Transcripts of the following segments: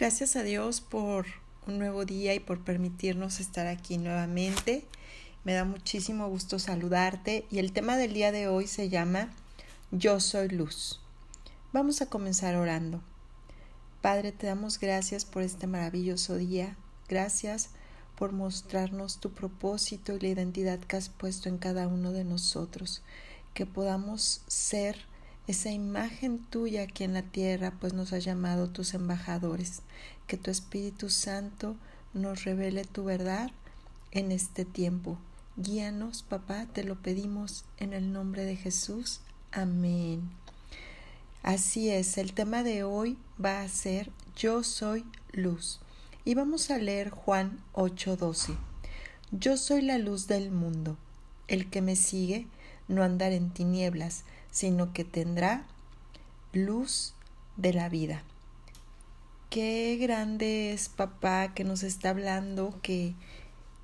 Gracias a Dios por un nuevo día y por permitirnos estar aquí nuevamente. Me da muchísimo gusto saludarte y el tema del día de hoy se llama Yo soy luz. Vamos a comenzar orando. Padre, te damos gracias por este maravilloso día. Gracias por mostrarnos tu propósito y la identidad que has puesto en cada uno de nosotros. Que podamos ser esa imagen tuya aquí en la tierra, pues nos ha llamado tus embajadores. Que tu Espíritu Santo nos revele tu verdad en este tiempo. Guíanos, papá, te lo pedimos en el nombre de Jesús. Amén. Así es, el tema de hoy va a ser Yo soy luz. Y vamos a leer Juan 8:12. Yo soy la luz del mundo. El que me sigue no andará en tinieblas, sino que tendrá luz de la vida. Qué grande es papá que nos está hablando que,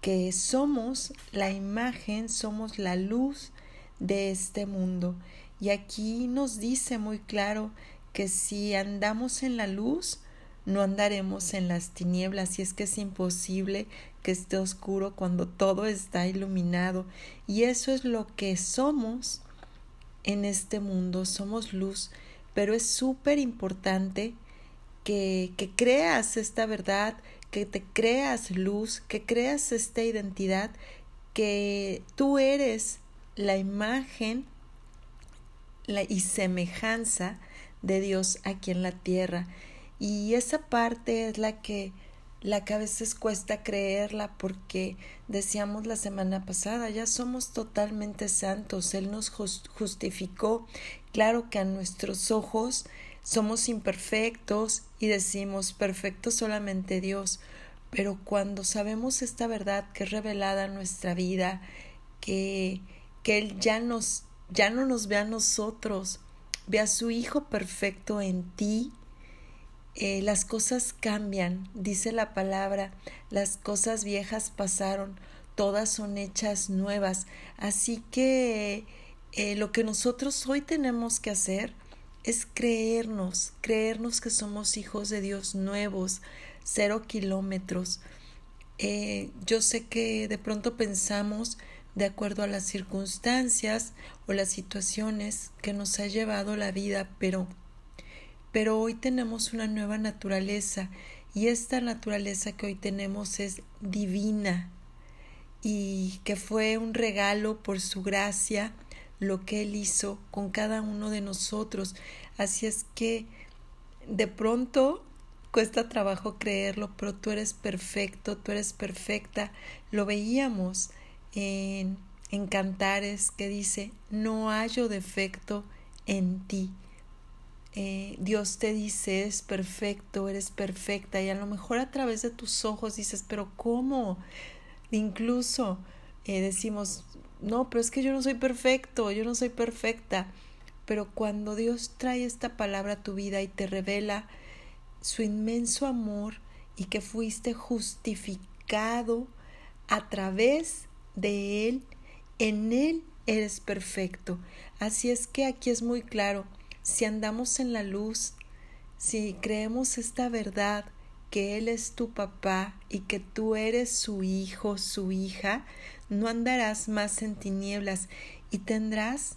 que somos la imagen, somos la luz de este mundo. Y aquí nos dice muy claro que si andamos en la luz, no andaremos en las tinieblas y es que es imposible que esté oscuro cuando todo está iluminado y eso es lo que somos en este mundo, somos luz, pero es súper importante que, que creas esta verdad, que te creas luz, que creas esta identidad, que tú eres la imagen la, y semejanza de Dios aquí en la tierra. Y esa parte es la que la que a veces cuesta creerla porque decíamos la semana pasada, ya somos totalmente santos, Él nos justificó, claro que a nuestros ojos somos imperfectos y decimos perfecto solamente Dios, pero cuando sabemos esta verdad que es revelada en nuestra vida, que, que Él ya nos, ya no nos ve a nosotros, ve a su Hijo perfecto en ti, eh, las cosas cambian, dice la palabra, las cosas viejas pasaron, todas son hechas nuevas. Así que eh, lo que nosotros hoy tenemos que hacer es creernos, creernos que somos hijos de Dios nuevos, cero kilómetros. Eh, yo sé que de pronto pensamos de acuerdo a las circunstancias o las situaciones que nos ha llevado la vida, pero pero hoy tenemos una nueva naturaleza y esta naturaleza que hoy tenemos es divina y que fue un regalo por su gracia lo que Él hizo con cada uno de nosotros. Así es que de pronto cuesta trabajo creerlo, pero tú eres perfecto, tú eres perfecta. Lo veíamos en, en Cantares que dice, no hallo defecto en ti. Eh, Dios te dice, es perfecto, eres perfecta, y a lo mejor a través de tus ojos dices, pero ¿cómo? Incluso eh, decimos, no, pero es que yo no soy perfecto, yo no soy perfecta. Pero cuando Dios trae esta palabra a tu vida y te revela su inmenso amor y que fuiste justificado a través de Él, en Él eres perfecto. Así es que aquí es muy claro, si andamos en la luz, si creemos esta verdad, que Él es tu papá y que tú eres su hijo, su hija, no andarás más en tinieblas y tendrás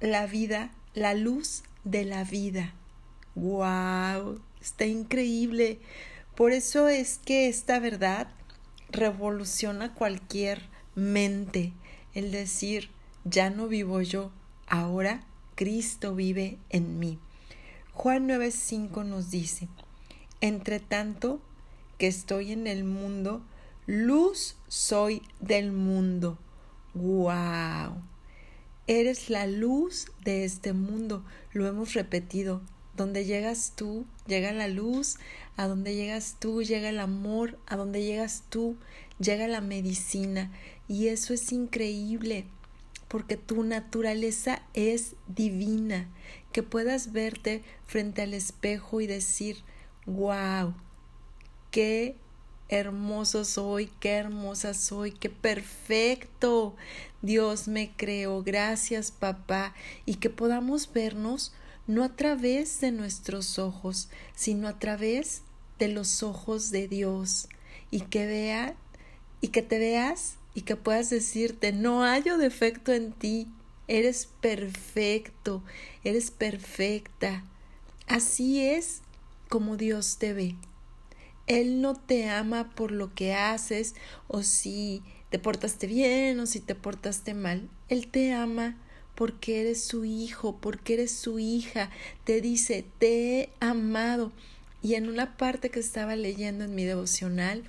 la vida, la luz de la vida. ¡Wow! Está increíble. Por eso es que esta verdad revoluciona cualquier mente. El decir, ya no vivo yo, ahora Cristo vive en mí. Juan 9:5 nos dice, entre tanto que estoy en el mundo, luz soy del mundo. ¡Wow! Eres la luz de este mundo. Lo hemos repetido. Donde llegas tú, llega la luz. A donde llegas tú, llega el amor. A donde llegas tú, llega la medicina. Y eso es increíble porque tu naturaleza es divina, que puedas verte frente al espejo y decir, wow, qué hermoso soy, qué hermosa soy, qué perfecto. Dios me creó, gracias papá, y que podamos vernos no a través de nuestros ojos, sino a través de los ojos de Dios. Y que vea y que te veas y que puedas decirte no hallo defecto en ti, eres perfecto, eres perfecta. Así es como Dios te ve. Él no te ama por lo que haces o si te portaste bien o si te portaste mal. Él te ama porque eres su hijo, porque eres su hija. Te dice, te he amado. Y en una parte que estaba leyendo en mi devocional,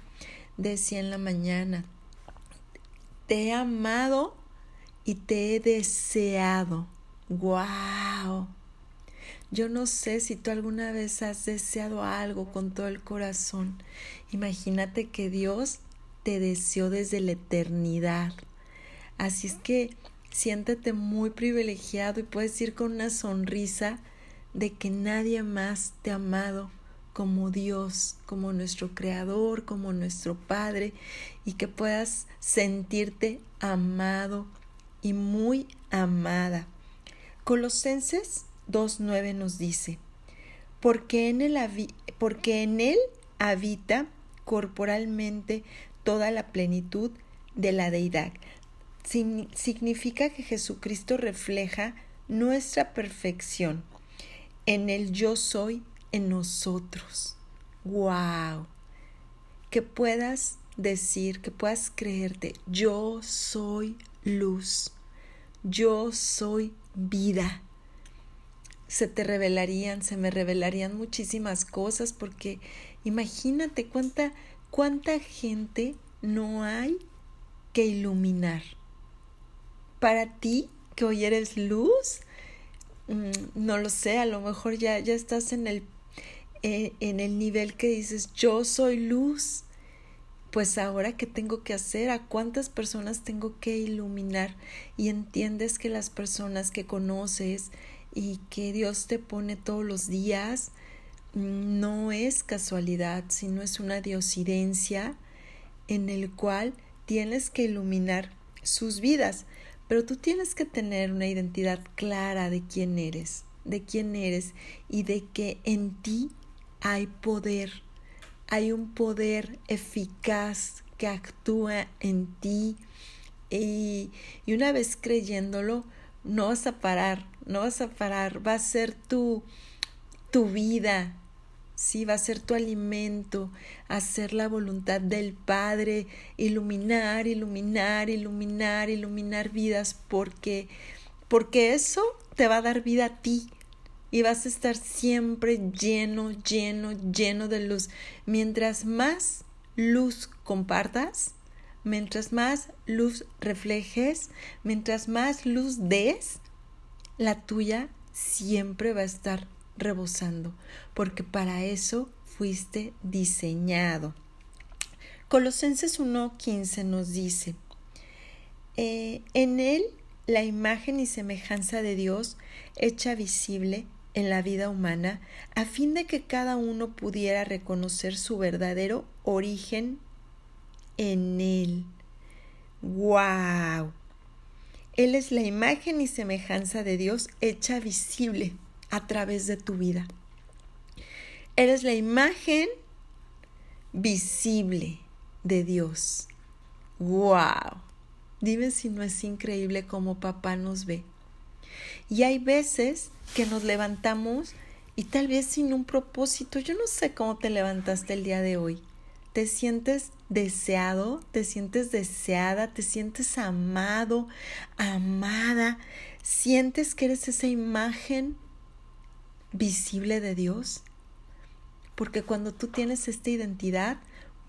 decía en la mañana, te he amado y te he deseado. ¡Wow! Yo no sé si tú alguna vez has deseado algo con todo el corazón. Imagínate que Dios te deseó desde la eternidad. Así es que siéntete muy privilegiado y puedes ir con una sonrisa de que nadie más te ha amado como Dios, como nuestro Creador, como nuestro Padre, y que puedas sentirte amado y muy amada. Colosenses 2.9 nos dice, porque en, él porque en Él habita corporalmente toda la plenitud de la deidad. significa que Jesucristo refleja nuestra perfección. En el yo soy en nosotros. ¡Wow! Que puedas decir, que puedas creerte, yo soy luz, yo soy vida se te revelarían, se me revelarían muchísimas cosas porque imagínate cuánta, cuánta gente no hay que iluminar. Para ti, que hoy eres luz, mm, no lo sé, a lo mejor ya, ya estás en el, eh, en el nivel que dices, yo soy luz. Pues ahora, ¿qué tengo que hacer? ¿A cuántas personas tengo que iluminar? Y entiendes que las personas que conoces, y que Dios te pone todos los días no es casualidad, sino es una diosidencia en el cual tienes que iluminar sus vidas, pero tú tienes que tener una identidad clara de quién eres, de quién eres y de que en ti hay poder, hay un poder eficaz que actúa en ti y, y una vez creyéndolo, no vas a parar, no vas a parar, va a ser tu, tu vida, sí, va a ser tu alimento, hacer la voluntad del Padre, iluminar, iluminar, iluminar, iluminar vidas, porque, porque eso te va a dar vida a ti. Y vas a estar siempre lleno, lleno, lleno de luz. Mientras más luz compartas, mientras más luz reflejes, mientras más luz des, la tuya siempre va a estar rebosando, porque para eso fuiste diseñado. Colosenses 1.15 nos dice, eh, en él la imagen y semejanza de Dios hecha visible en la vida humana, a fin de que cada uno pudiera reconocer su verdadero origen en Él. ¡Wow! Él es la imagen y semejanza de Dios hecha visible a través de tu vida. Eres la imagen visible de Dios. ¡Wow! Dime si no es increíble cómo papá nos ve. Y hay veces que nos levantamos y tal vez sin un propósito. Yo no sé cómo te levantaste el día de hoy te sientes deseado, te sientes deseada, te sientes amado, amada, sientes que eres esa imagen visible de Dios. Porque cuando tú tienes esta identidad,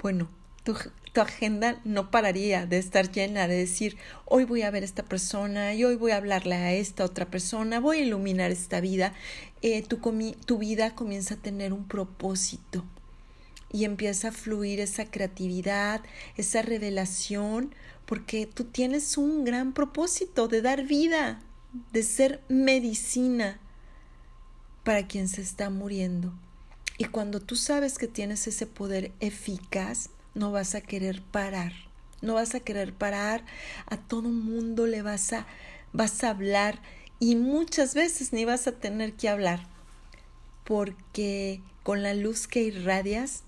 bueno, tu, agenda no pararía de estar llena, de decir, hoy voy a ver a esta persona y hoy voy a hablarle a esta otra persona, voy a iluminar esta vida. Eh, tu, tu vida comienza a tener un propósito y empieza a fluir esa creatividad, esa revelación, porque tú tienes un gran propósito de dar vida, de ser medicina para quien se está muriendo. Y cuando tú sabes que tienes ese poder eficaz, no vas a querer parar. No vas a querer parar, a todo mundo le vas a vas a hablar y muchas veces ni vas a tener que hablar, porque con la luz que irradias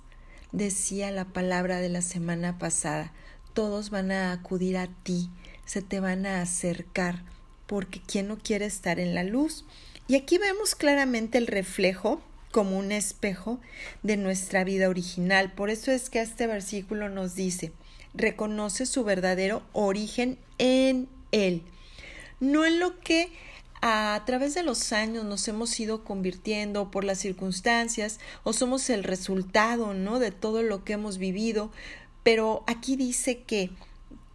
decía la palabra de la semana pasada, todos van a acudir a ti, se te van a acercar, porque ¿quién no quiere estar en la luz? Y aquí vemos claramente el reflejo como un espejo de nuestra vida original. Por eso es que este versículo nos dice, reconoce su verdadero origen en Él, no en lo que a través de los años nos hemos ido convirtiendo por las circunstancias o somos el resultado, ¿no? de todo lo que hemos vivido, pero aquí dice que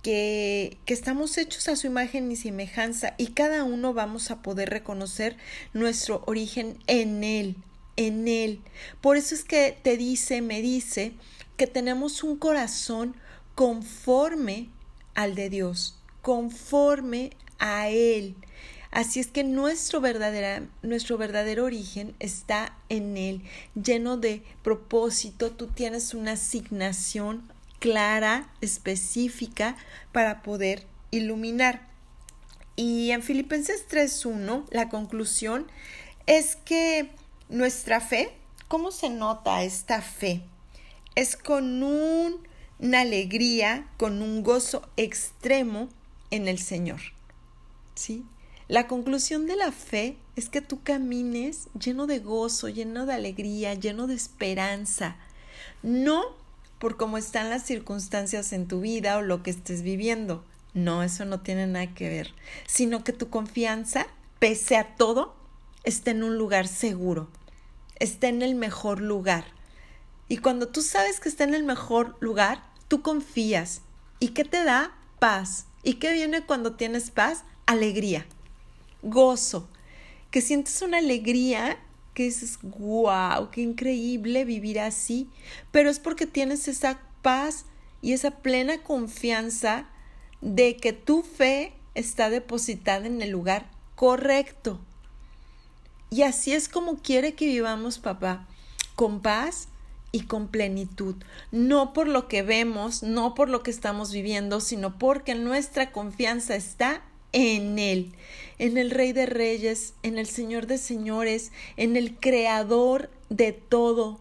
que, que, estamos hechos a su imagen y semejanza y cada uno vamos a poder reconocer nuestro origen en Él, en Él. Por eso es que te dice, me dice, que tenemos un corazón conforme al de Dios, conforme a Él. Así es que nuestro, verdadera, nuestro verdadero origen está en Él, lleno de propósito. Tú tienes una asignación clara, específica, para poder iluminar. Y en Filipenses 3.1, la conclusión es que nuestra fe, ¿cómo se nota esta fe? Es con una alegría, con un gozo extremo en el Señor. ¿Sí? La conclusión de la fe es que tú camines lleno de gozo, lleno de alegría, lleno de esperanza. No por cómo están las circunstancias en tu vida o lo que estés viviendo. No, eso no tiene nada que ver. Sino que tu confianza, pese a todo, esté en un lugar seguro, esté en el mejor lugar. Y cuando tú sabes que está en el mejor lugar, tú confías. ¿Y qué te da? Paz. ¿Y qué viene cuando tienes paz? Alegría, gozo, que sientes una alegría que dices, wow, qué increíble vivir así, pero es porque tienes esa paz y esa plena confianza de que tu fe está depositada en el lugar correcto. Y así es como quiere que vivamos, papá, con paz y con plenitud, no por lo que vemos, no por lo que estamos viviendo, sino porque nuestra confianza está en Él, en el Rey de Reyes, en el Señor de Señores, en el Creador de todo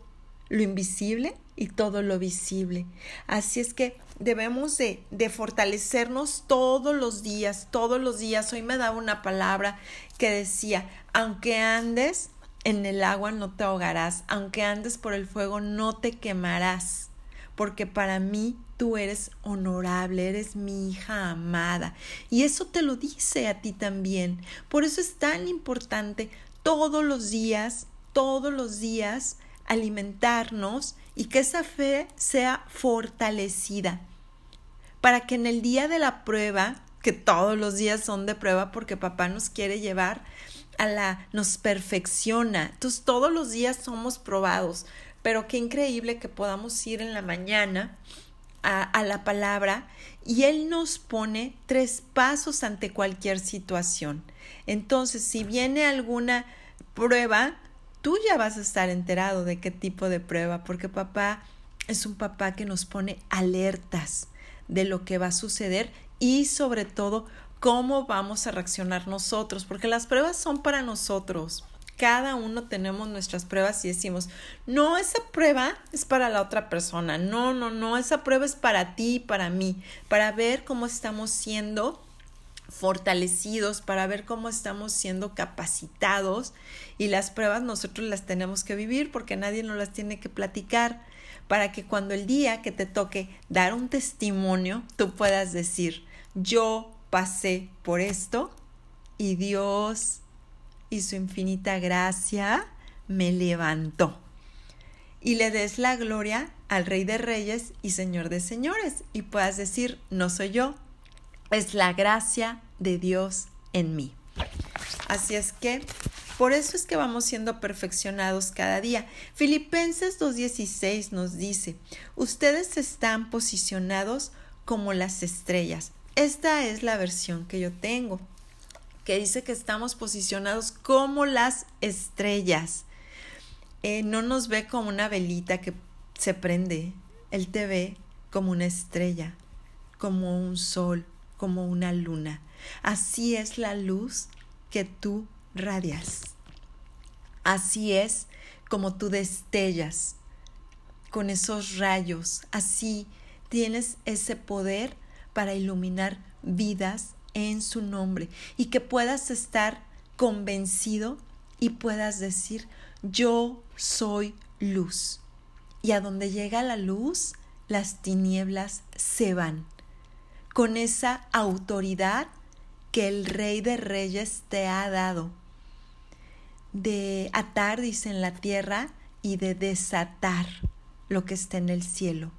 lo invisible y todo lo visible. Así es que debemos de, de, fortalecernos todos los días, todos los días. Hoy me daba una palabra que decía, aunque andes en el agua no te ahogarás, aunque andes por el fuego no te quemarás, porque para mí tú eres honorable, eres mi hija amada. Y eso te lo dice a ti también. Por eso es tan importante todos los días, todos los días, alimentarnos y que esa fe sea fortalecida. Para que en el día de la prueba, que todos los días son de prueba porque papá nos quiere llevar a la, nos perfecciona. Entonces todos los días somos probados. Pero qué increíble que podamos ir en la mañana a, la palabra y Él nos pone tres pasos ante cualquier situación. Entonces, si viene alguna prueba, tú ya vas a estar enterado de qué tipo de prueba, porque papá es un papá que nos pone alertas de lo que va a suceder y sobre todo cómo vamos a reaccionar nosotros, porque las pruebas son para nosotros. Cada uno tenemos nuestras pruebas y decimos, no, esa prueba es para la otra persona, no, no, no, esa prueba es para ti, para mí, para ver cómo estamos siendo fortalecidos, para ver cómo estamos siendo capacitados y las pruebas nosotros las tenemos que vivir porque nadie nos las tiene que platicar para que cuando el día que te toque dar un testimonio, tú puedas decir, yo pasé por esto y Dios y su infinita gracia me levantó. Y le des la gloria al Rey de Reyes y Señor de Señores y puedas decir, no soy yo, es la gracia de Dios en mí. Así es que por eso es que vamos siendo perfeccionados cada día. Filipenses 2.16 nos dice, ustedes están posicionados como las estrellas. Esta es la versión que yo tengo que dice que estamos posicionados como las estrellas. Eh, no nos ve como una velita que se prende, Él te ve como una estrella, como un sol, como una luna. Así es la luz que tú radias. Así es como tú destellas. con esos rayos. Así tienes ese poder para iluminar vidas en su nombre y que puedas estar convencido y puedas decir, yo soy luz. Y a donde llega la luz, las tinieblas se van. Con esa autoridad que el Rey de Reyes te ha dado de atar, dice, en la tierra y de desatar lo que está en el cielo.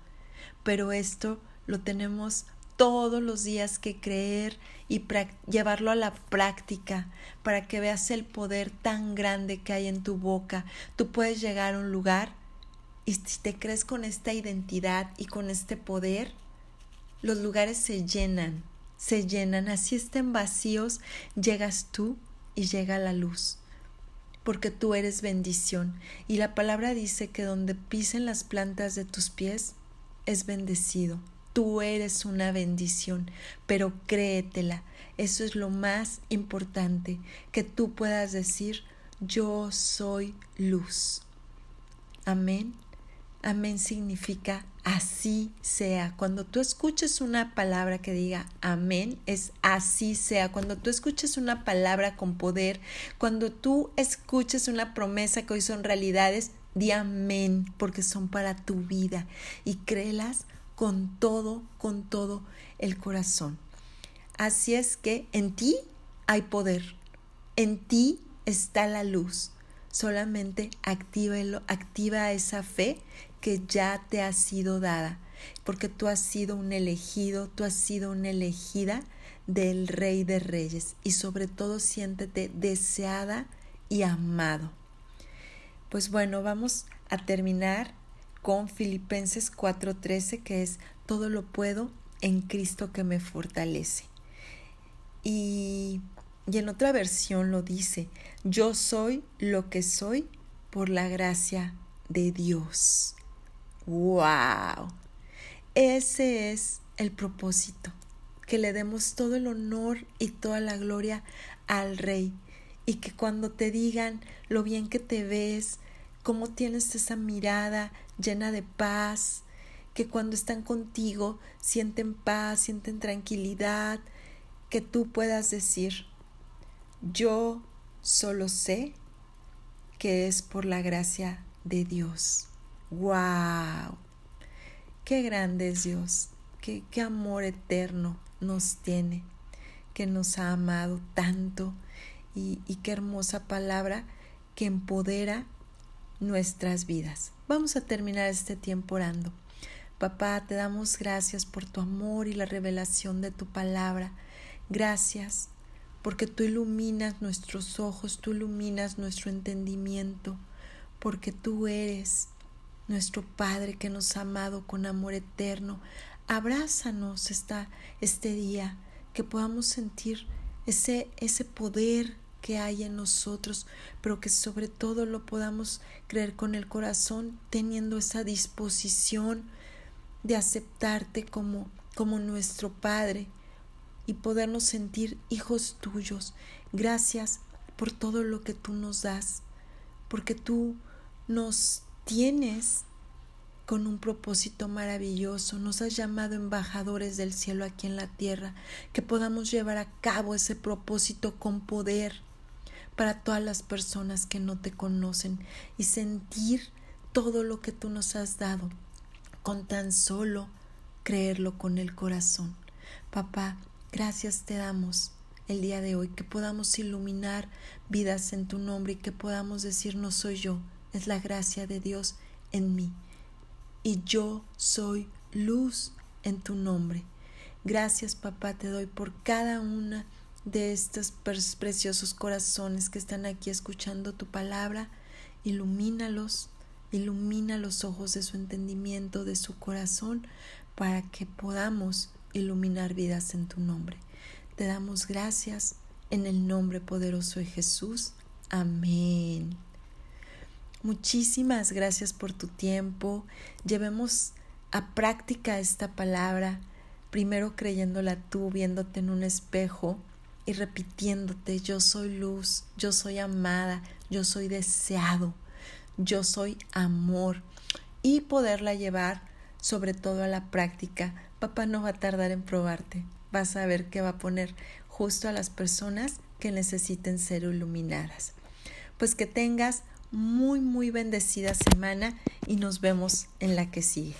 Pero esto lo tenemos todos los días que creer y llevarlo a la práctica para que veas el poder tan grande que hay en tu boca. Tú puedes llegar a un lugar y si te crees con esta identidad y con este poder, los lugares se llenan, se llenan. Así estén vacíos, llegas tú y llega la luz porque tú eres bendición. Y la palabra dice que donde pisen las plantas de tus pies es bendecido. Tú eres una bendición, pero créetela. Eso es lo más importante, que tú puedas decir, yo soy luz. Amén. Amén significa así sea. Cuando tú escuches una palabra que diga amén, es así sea. Cuando tú escuches una palabra con poder, cuando tú escuches una promesa que hoy son realidades, di amén, porque son para tu vida y créelas con todo, con todo el corazón. Así es que en ti hay poder, en ti está la luz. Solamente activa esa fe que ya te ha sido dada, porque tú has sido un elegido, tú has sido una elegida del Rey de Reyes y sobre todo siéntete deseada y amado. Pues bueno, vamos a terminar con Filipenses 4:13 que es todo lo puedo en Cristo que me fortalece. Y, y en otra versión lo dice, yo soy lo que soy por la gracia de Dios. ¡Wow! Ese es el propósito, que le demos todo el honor y toda la gloria al Rey y que cuando te digan lo bien que te ves, cómo tienes esa mirada llena de paz, que cuando están contigo sienten paz, sienten tranquilidad, que tú puedas decir, yo solo sé que es por la gracia de Dios. ¡Wow! ¡Qué grande es Dios! Qué, ¡Qué amor eterno nos tiene! Que nos ha amado tanto y, y qué hermosa palabra que empodera nuestras vidas. Vamos a terminar este tiempo orando. Papá, te damos gracias por tu amor y la revelación de tu palabra. Gracias porque tú iluminas nuestros ojos, tú iluminas nuestro entendimiento, porque tú eres nuestro Padre que nos ha amado con amor eterno. Abrázanos esta, este día, que podamos sentir ese, ese poder que hay en nosotros, pero que sobre todo lo podamos creer con el corazón, teniendo esa disposición de aceptarte como, como nuestro Padre y podernos sentir hijos tuyos. Gracias por todo lo que tú nos das, porque tú nos tienes con un propósito maravilloso, nos has llamado embajadores del cielo aquí en la tierra, que podamos llevar a cabo ese propósito con poder para todas las personas que no te conocen y sentir todo lo que tú nos has dado con tan solo creerlo con el corazón. Papá, gracias te damos el día de hoy, que podamos iluminar vidas en tu nombre y que podamos decir no soy yo, es la gracia de Dios en mí. Y yo soy luz en tu nombre. Gracias papá te doy por cada una de estos preciosos corazones que están aquí escuchando tu palabra. Ilumínalos, ilumina los ojos de su entendimiento, de su corazón, para que podamos iluminar vidas en tu nombre. Te damos gracias en el nombre poderoso de Jesús. Amén. Muchísimas gracias por tu tiempo. Llevemos a práctica esta palabra, primero creyéndola tú, viéndote en un espejo y repitiéndote, yo soy luz, yo soy amada, yo soy deseado, yo soy amor. Y poderla llevar sobre todo a la práctica. Papá no va a tardar en probarte. Vas a ver que va a poner justo a las personas que necesiten ser iluminadas. Pues que tengas muy, muy bendecida semana y nos vemos en la que sigue.